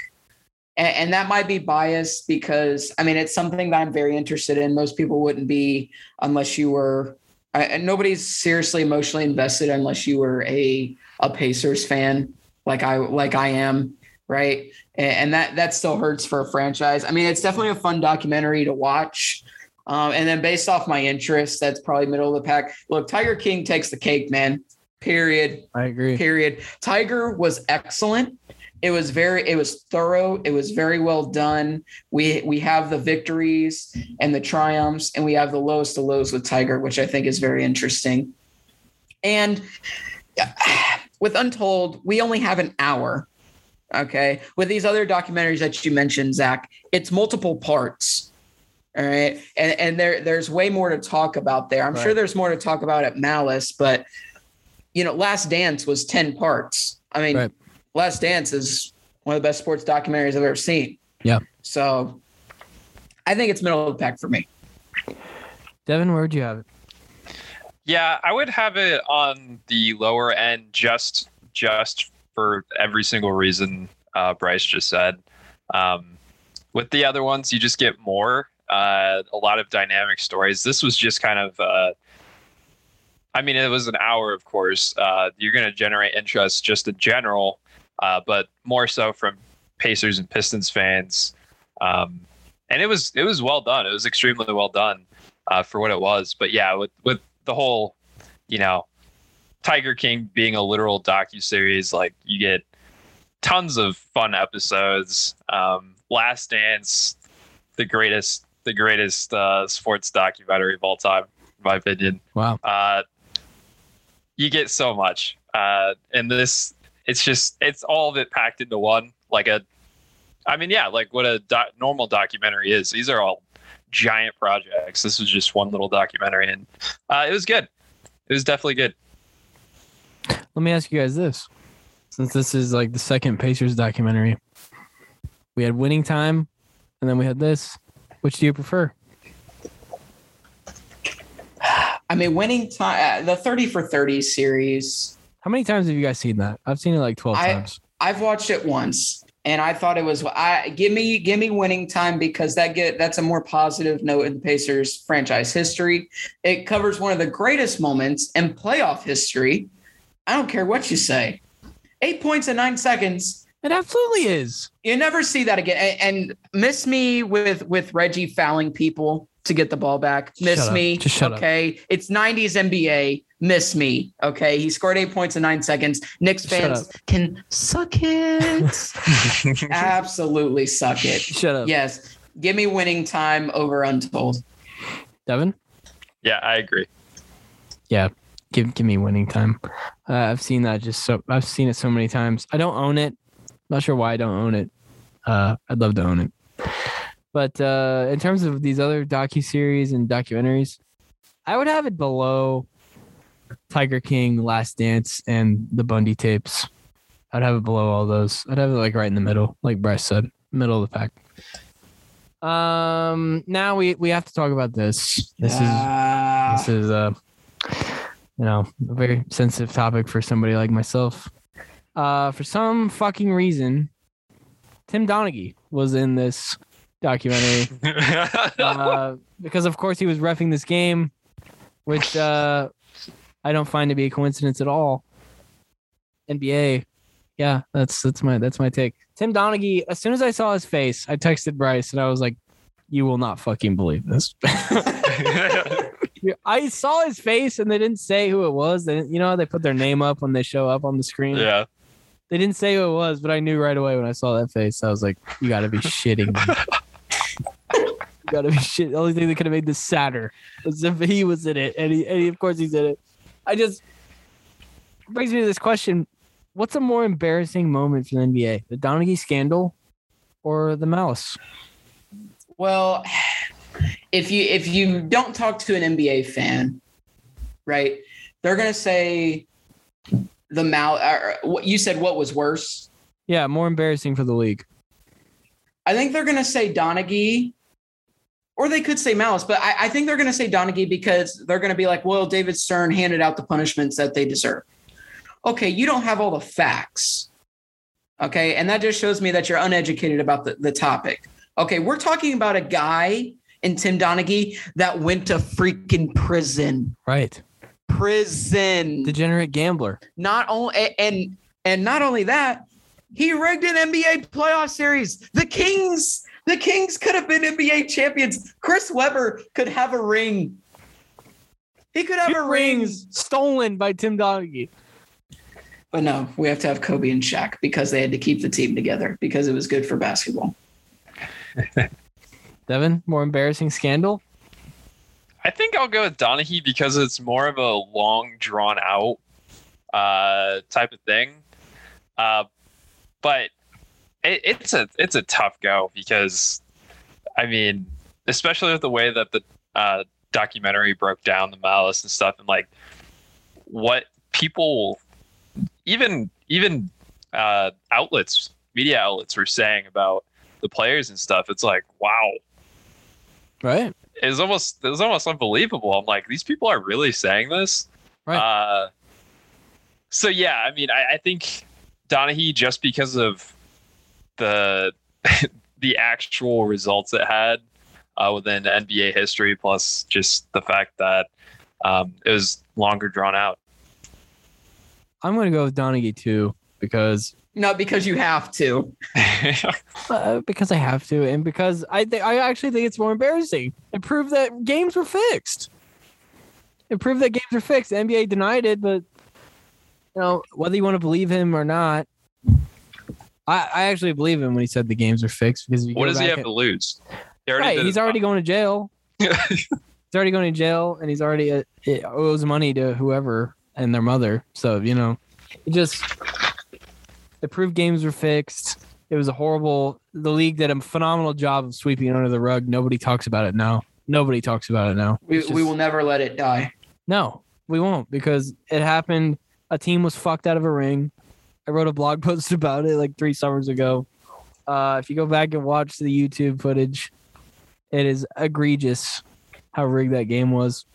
and, and that might be biased because I mean it's something that I'm very interested in. Most people wouldn't be unless you were. I, and nobody's seriously emotionally invested unless you were a a Pacers fan, like I like I am, right? And, and that that still hurts for a franchise. I mean, it's definitely a fun documentary to watch. Um, and then based off my interest, that's probably middle of the pack. Look, Tiger King takes the cake, man. Period I agree. period. Tiger was excellent. It was very, it was thorough. It was very well done. We we have the victories and the triumphs, and we have the lowest of lows with Tiger, which I think is very interesting. And [SIGHS] with Untold, we only have an hour. Okay. With these other documentaries that you mentioned, Zach, it's multiple parts. All right. And and there there's way more to talk about there. I'm sure there's more to talk about at Malice, but you know, Last Dance was 10 parts. I mean, Right. Last Dance is one of the best sports documentaries I've ever seen. Yeah. So I think it's middle of the pack for me. Devin, where would you have it? Yeah, I would have it on the lower end just just for every single reason uh, Bryce just said. Um, with the other ones, you just get more, uh, a lot of dynamic stories. This was just kind of, uh, I mean, it was an hour, of course. Uh, you're going to generate interest just in general, uh, but more so from Pacers and Pistons fans. Um, and it was it was well done. It was extremely well done uh, for what it was. But yeah, with with the whole, you know, Tiger King being a literal docu series, like you get tons of fun episodes. Um, Last Dance, the greatest, the greatest uh, sports documentary of all time, in my opinion. Wow. Uh, you get so much, uh, and this, it's just, it's all of it packed into one. Like a, I mean, yeah, like what a doc- normal documentary is. These are all giant projects. This was just one little documentary, and uh, it was good. It was definitely good. Let me ask you guys this. Since this is like the second Pacers documentary, we had winning time and then we had this. Which do you prefer? I mean, winning time, the 30 for 30 series, How many times have you guys seen that? I've seen it like 12 I- times. I've watched it once and I thought it was I give me give me winning time because that get that's a more positive note in the Pacers franchise history. It covers one of the greatest moments in playoff history. I don't care what you say. 8 points in 9 seconds. It absolutely is. You never see that again. And, and miss me with with Reggie fouling people to get the ball back. Miss Shut up. me. Just shut up. okay. It's 90s NBA. Miss me. Okay. He scored eight points in nine seconds. Knicks fans can suck it. [LAUGHS] Absolutely suck it. Shut up. Yes. Give me winning time over untold. Devin? yeah, I agree. Yeah. Give give me winning time. Uh, I've seen that just so I've seen it so many times. I don't own it. Not sure why I don't own it. Uh, I'd love to own it. But uh, in terms of these other docu series and documentaries, I would have it below Tiger King, Last Dance, and the Bundy tapes. I'd have it below all those. I'd have it like right in the middle, like Bryce said, middle of the pack. Um, now we we have to talk about this. This is this is uh you know a very sensitive topic for somebody like myself uh for some fucking reason tim donaghy was in this documentary [LAUGHS] uh, because of course he was refing this game which uh i don't find to be a coincidence at all nba yeah that's that's my that's my take tim donaghy as soon as i saw his face i texted bryce and i was like you will not fucking believe this [LAUGHS] I saw his face and they didn't say who it was. They you know how they put their name up when they show up on the screen. yeah. They didn't say who it was, but I knew right away when I saw that face. I was like, "You got to be shitting me! [LAUGHS] you got to be [LAUGHS] shit." The only thing that could have made this sadder was if he was in it, and he, and he, of course, he's in it. I just brings me to this question: What's a more embarrassing moment for the NBA, the Donaghy scandal, or the Malice? Well, if you if you don't talk to an NBA fan, right, they're gonna say the mal. Or what you said, what was worse? Yeah, more embarrassing for the league. I think they're gonna say Donaghy, or they could say Malice, but I, I think they're gonna say Donaghy because they're gonna be like, well, David Stern handed out the punishments that they deserve. Okay, you don't have all the facts. Okay, and that just shows me that you're uneducated about the, the topic. Okay, we're talking about a guy in Tim Donaghy that went to freaking prison. Right, Prison. degenerate gambler. Not only and and not only that, he rigged an NBA playoff series. The Kings, the Kings could have been NBA champions. Chris Webber could have a ring. He could have Two a ring. rings stolen by Tim Donaghy. But no, we have to have Kobe and Shaq because they had to keep the team together because it was good for basketball. [LAUGHS] Devin, more embarrassing scandal. I think I'll go with Donaghy because it's more of a long, drawn out uh, type of thing. Uh, but it, it's a it's a tough go because, I mean, especially with the way that the uh, documentary broke down the malice and stuff, and like what people, even even uh, outlets, media outlets, were saying about the players and stuff. It's like, wow, Right. It's almost it's almost unbelievable. I'm like, these people are really saying this. Right. Uh, so yeah, I mean, I, I think Donaghy just because of the [LAUGHS] the actual results it had uh, within NBA history, plus just the fact that um, it was longer drawn out. I'm going to go with Donaghy too because Not because you have to. [LAUGHS] uh, because I have to, and because I th- I actually think it's more embarrassing. It proved that games were fixed. It proved that games were fixed. The NBA denied it, but you know whether you want to believe him or not, I, I actually believe him when he said the games are fixed because what does he have and- to lose? He already right, he's already job. going to jail. [LAUGHS] he's already going to jail, and he's already uh, it owes money to whoever and their mother. So you know, it just it proved games were fixed. It was a horrible. The league did a phenomenal job of sweeping it under the rug. Nobody talks about it now. Nobody talks about it now. We, It's we will never let it die. No, we won't because it happened. A team was fucked out of a ring. I wrote a blog [LAUGHS] post about it like three summers ago. Uh, if you go back and watch the YouTube footage, it is egregious how rigged that game was.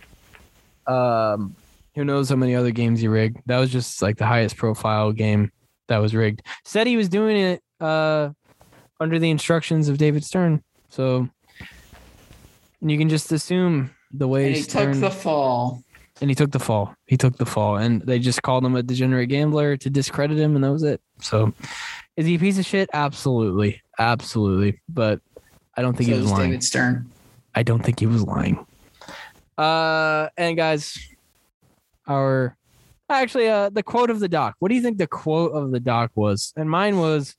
Um, who knows how many other games he rigged? That was just like the highest profile game that was rigged. Said he was doing it uh, under the instructions of David Stern. So you can just assume the way And he Stern took the fall. And he took the fall. He took the fall, and they just called him a degenerate gambler to discredit him, and that was it. So, is he a piece of shit? Absolutely, absolutely. But I don't think So he was lying. David Stern. I don't think he was lying. Uh, and guys, our actually, uh, the quote of the doc. What do you think the quote of the doc was? And mine was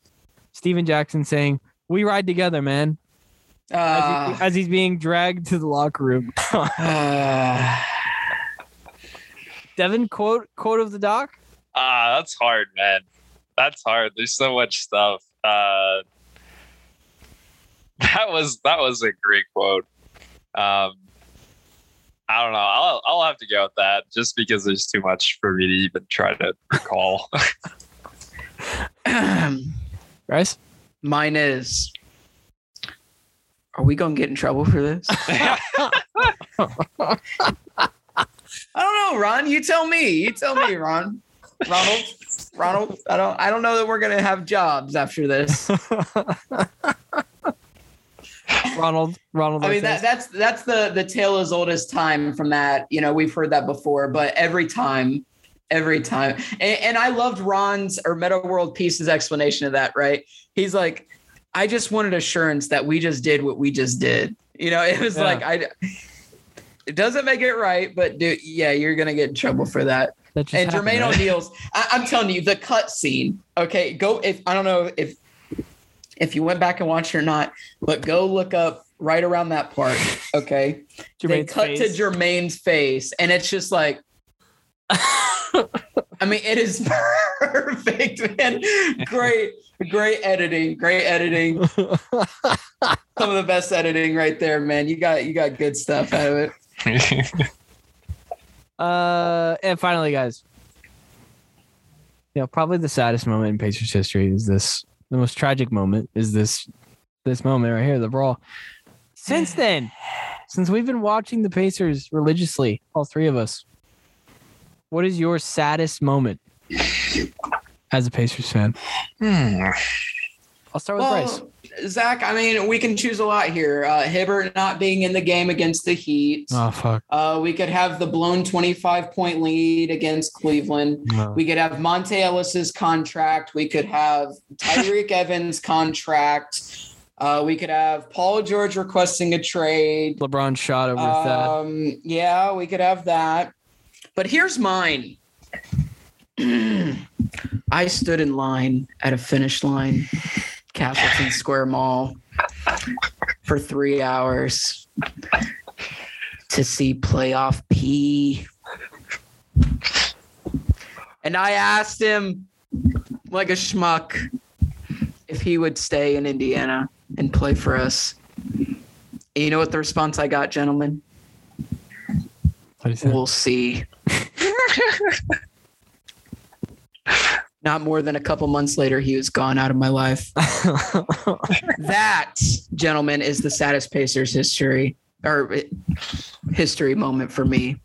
Stephen Jackson saying, "We ride together, man." As, Uh, he, as he's being dragged to the locker room. [LAUGHS] uh, Devin, quote quote of the doc. Ah, that's hard, man. That's hard. There's so much stuff. Uh, [LAUGHS] that was that was a great quote. Um, I don't know. I'll I'll have to go with that just because there's too much for me to even try to recall. [CLEARS THROAT] Bryce? Mine is. Are we gonna get in trouble for this? [LAUGHS] [LAUGHS] Know, Ron. You tell me. You tell me, Ron. Ronald. Ronald. I don't. I don't know that we're gonna have jobs after this. Ronald. Ronald. I mean that that's that's the the tale as old as time from that. You know, we've heard that before, but every time, every time, and, and I loved Ron's or Metta World Peace's explanation of that. Right? He's like, I just wanted assurance that we just did what we just did. You know, [LAUGHS] it was Yeah. like I. It doesn't make it right, but dude, yeah, you're gonna get in trouble for that. That and Jermaine right? O'Neal's. I, I'm telling you, the cut scene. Okay, go if I don't know if if you went back and watched or not, but go look up right around that part. Okay, they cut face. to Jermaine's face, and it's just like. [LAUGHS] I mean, it is [LAUGHS] perfect, man. Great, great editing, great editing. [LAUGHS] Some of the best editing right there, man. You got you got good stuff out of it. [LAUGHS] Uh, and finally, guys, you know, probably the saddest moment in Pacers history is this. The most tragic moment is this. This moment right here, the brawl. Since then, since we've been watching the Pacers religiously, all three of us, what is your saddest moment as a Pacers fan? Hmm. I'll start with Bryce. Zach, I mean, we can choose a lot here. Uh, Hibbert not being in the game against the Heat. Oh fuck. Uh, we could have the blown 25 point lead against Cleveland. No. We could have Monta Ellis's contract. We could have Tyreke [LAUGHS] Evans' contract. Uh, we could have Paul George requesting a trade. LeBron shot over that. Um, yeah, we could have that. But here's mine. [CLEARS THROAT] I stood in line at a finish line, Castleton Square Mall, for three hours to see playoff P. And I asked him, like a schmuck, if he would stay in Indiana and play for us. And you know what the response I got, gentlemen? What do you? We'll see. [LAUGHS] Not more than a couple months later, he was gone out of my life. [LAUGHS] That, gentlemen, is the saddest Pacers history or eh, history moment for me.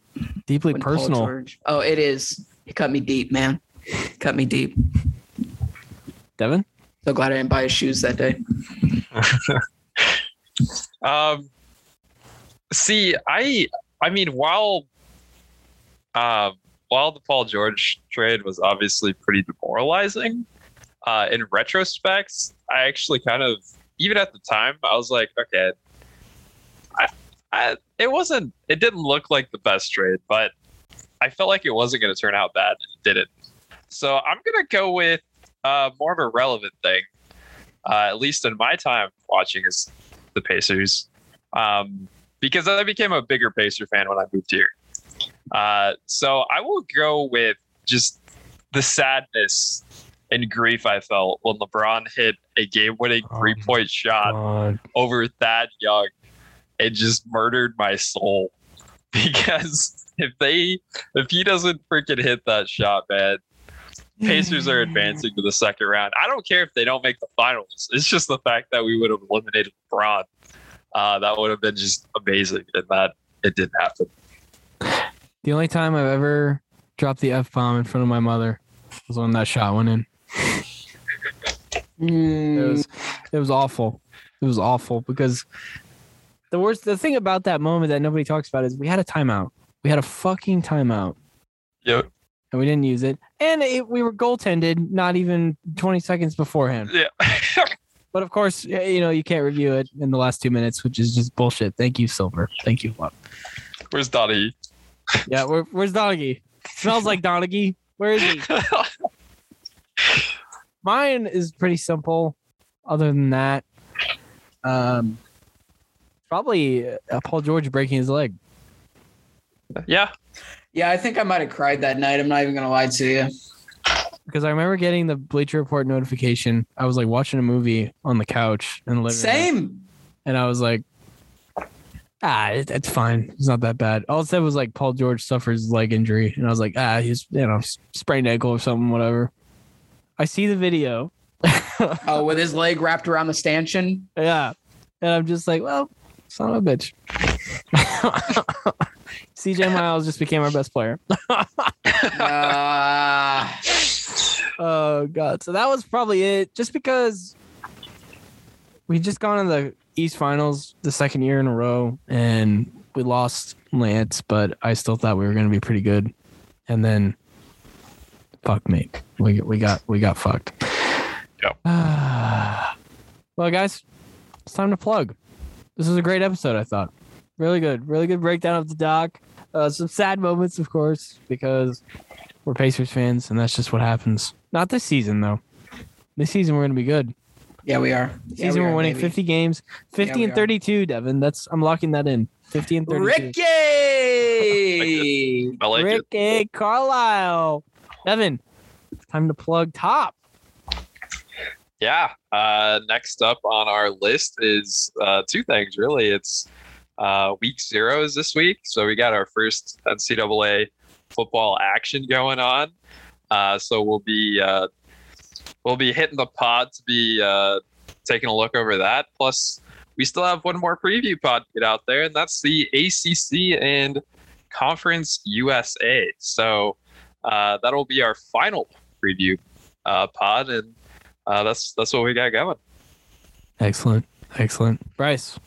Deeply when personal. George- Oh, it is. It cut me deep, man. Cut me deep. Devin? So glad I didn't buy his shoes that day. [LAUGHS] Um, see, I, I mean, while, um, while the Paul George trade was obviously pretty demoralizing, uh, in retrospect, I actually kind of, even at the time, I was like, okay, I, I, it wasn't, it didn't look like the best trade, but I felt like it wasn't going to turn out bad, and it didn't. So I'm gonna go with uh, more of a relevant thing, uh, at least in my time watching is the Pacers, um, because I became a bigger Pacer fan when I moved here. Uh, so I will go with just the sadness and grief I felt when LeBron hit a game-winning three point shot God. over Thad Young. It just murdered my soul [LAUGHS] because if they if he doesn't freaking hit that shot, man, Pacers are advancing to the second round. I don't care if they don't make the finals. It's just the fact that we would have eliminated LeBron. Uh, that would have been just amazing, and that it didn't happen. The only time I've ever dropped the F bomb in front of my mother was when that shot went in. Hmm. It was it was awful. It was awful because the worst the thing about that moment that nobody talks about is we had a timeout. We had a fucking timeout Yep. and we didn't use it. And it, we were goaltended not even 20 seconds beforehand. Yeah. [LAUGHS] But of course, you know, you can't review it in the last two minutes, which is just bullshit. Thank you, Silver. Thank you. a. Where's Donnie? Yeah, where, where's Donaghy? Smells like Donaghy. Where is he? [LAUGHS] Mine is pretty simple. Other than that, um, probably uh, Paul George breaking his leg. yeah. Yeah, I think I might have cried that night. I'm not even gonna lie to you. Because I remember getting the Bleacher Report notification. I was like watching a movie on the couch in the living room, Same. and I was like, Ah, it, it's fine. It's not that bad. All it said was like Paul George suffers leg injury, and I was like, ah, he's you know sprained ankle or something, whatever. I see the video. [LAUGHS] Oh, with his leg wrapped around the stanchion. Yeah. And I'm just like, well, son of a bitch. [LAUGHS] CJ Miles just became our best player. Uh, [LAUGHS] Oh god. So that was probably it. Just because we just gone in the East Finals the second year in a row and we lost Lance, but I still thought we were gonna be pretty good. And then fuck me. We we got we got fucked. Yep. [SIGHS] well guys, it's time to plug. This was a great episode, I thought. Really good. Really good breakdown of the doc. Uh, some sad moments, of course, because we're Pacers fans, and that's just what happens. Not this season, though. This season, we're going to be good. Yeah, we are. This Yeah, season, we we are are, winning baby. 50 games, 50 we and are. 32, Devin. That's I'm locking that in. 50 and 32. Ricky. I like it. Ricky Carlisle. Devin, time to plug top. Yeah. Uh, next up on our list is uh, two things, really. It's uh, week zero is this week. So we got our first NCAA football action going on. Uh, so we'll be uh, we'll be hitting the pod to be uh, taking a look over that. Plus, we still have one more preview pod to get out there, and that's the ACC and Conference USA. So uh, that'll be our final preview uh, pod, and uh, that's that's what we got going. Excellent. Excellent. Bryce.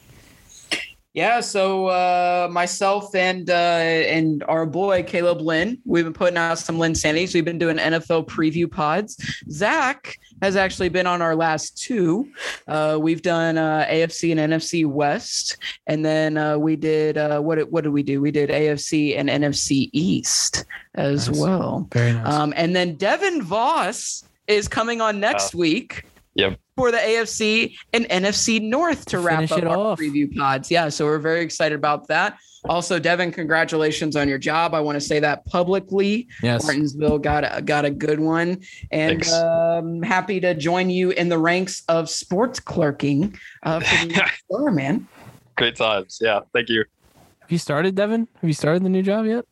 Yeah, so uh, myself and uh, and our boy Caleb Lynn, we've been putting out some Lynn Sanities. We've been doing NFL preview pods. Zach has actually been on our last two. Uh, we've done uh, AFC and NFC West, and then uh, we did uh, what? did- What did we do? We did AFC and NFC East as Nice. well. Very nice. Um, and then Devin Voss is coming on next week. Yep. For the AFC and NFC North to To wrap finish up it our off. preview pods. Yeah, so we're very excited about that. Also, Devin, congratulations on your job. I want to say that publicly. yes. Martinsville got a, got a good one, and um, happy to join you in the ranks of sports clerking uh, for the [LAUGHS] next man. Great times. Yeah. Thank you. Have you started, Devin? Have you started the new job yet?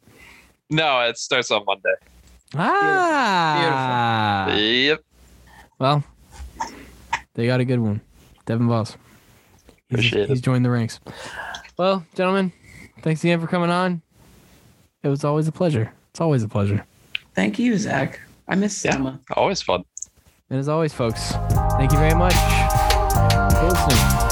No, it starts on Monday. Ah. Yep. Well, they got a good one. Devin Voss. He's, Appreciate he's it. joined the ranks. Well, gentlemen, thanks again for coming on. It was always a pleasure. It's always a pleasure. Thank you, Zach. I miss Yeah. Selma. Always fun. And as always, folks, thank you very much for listening.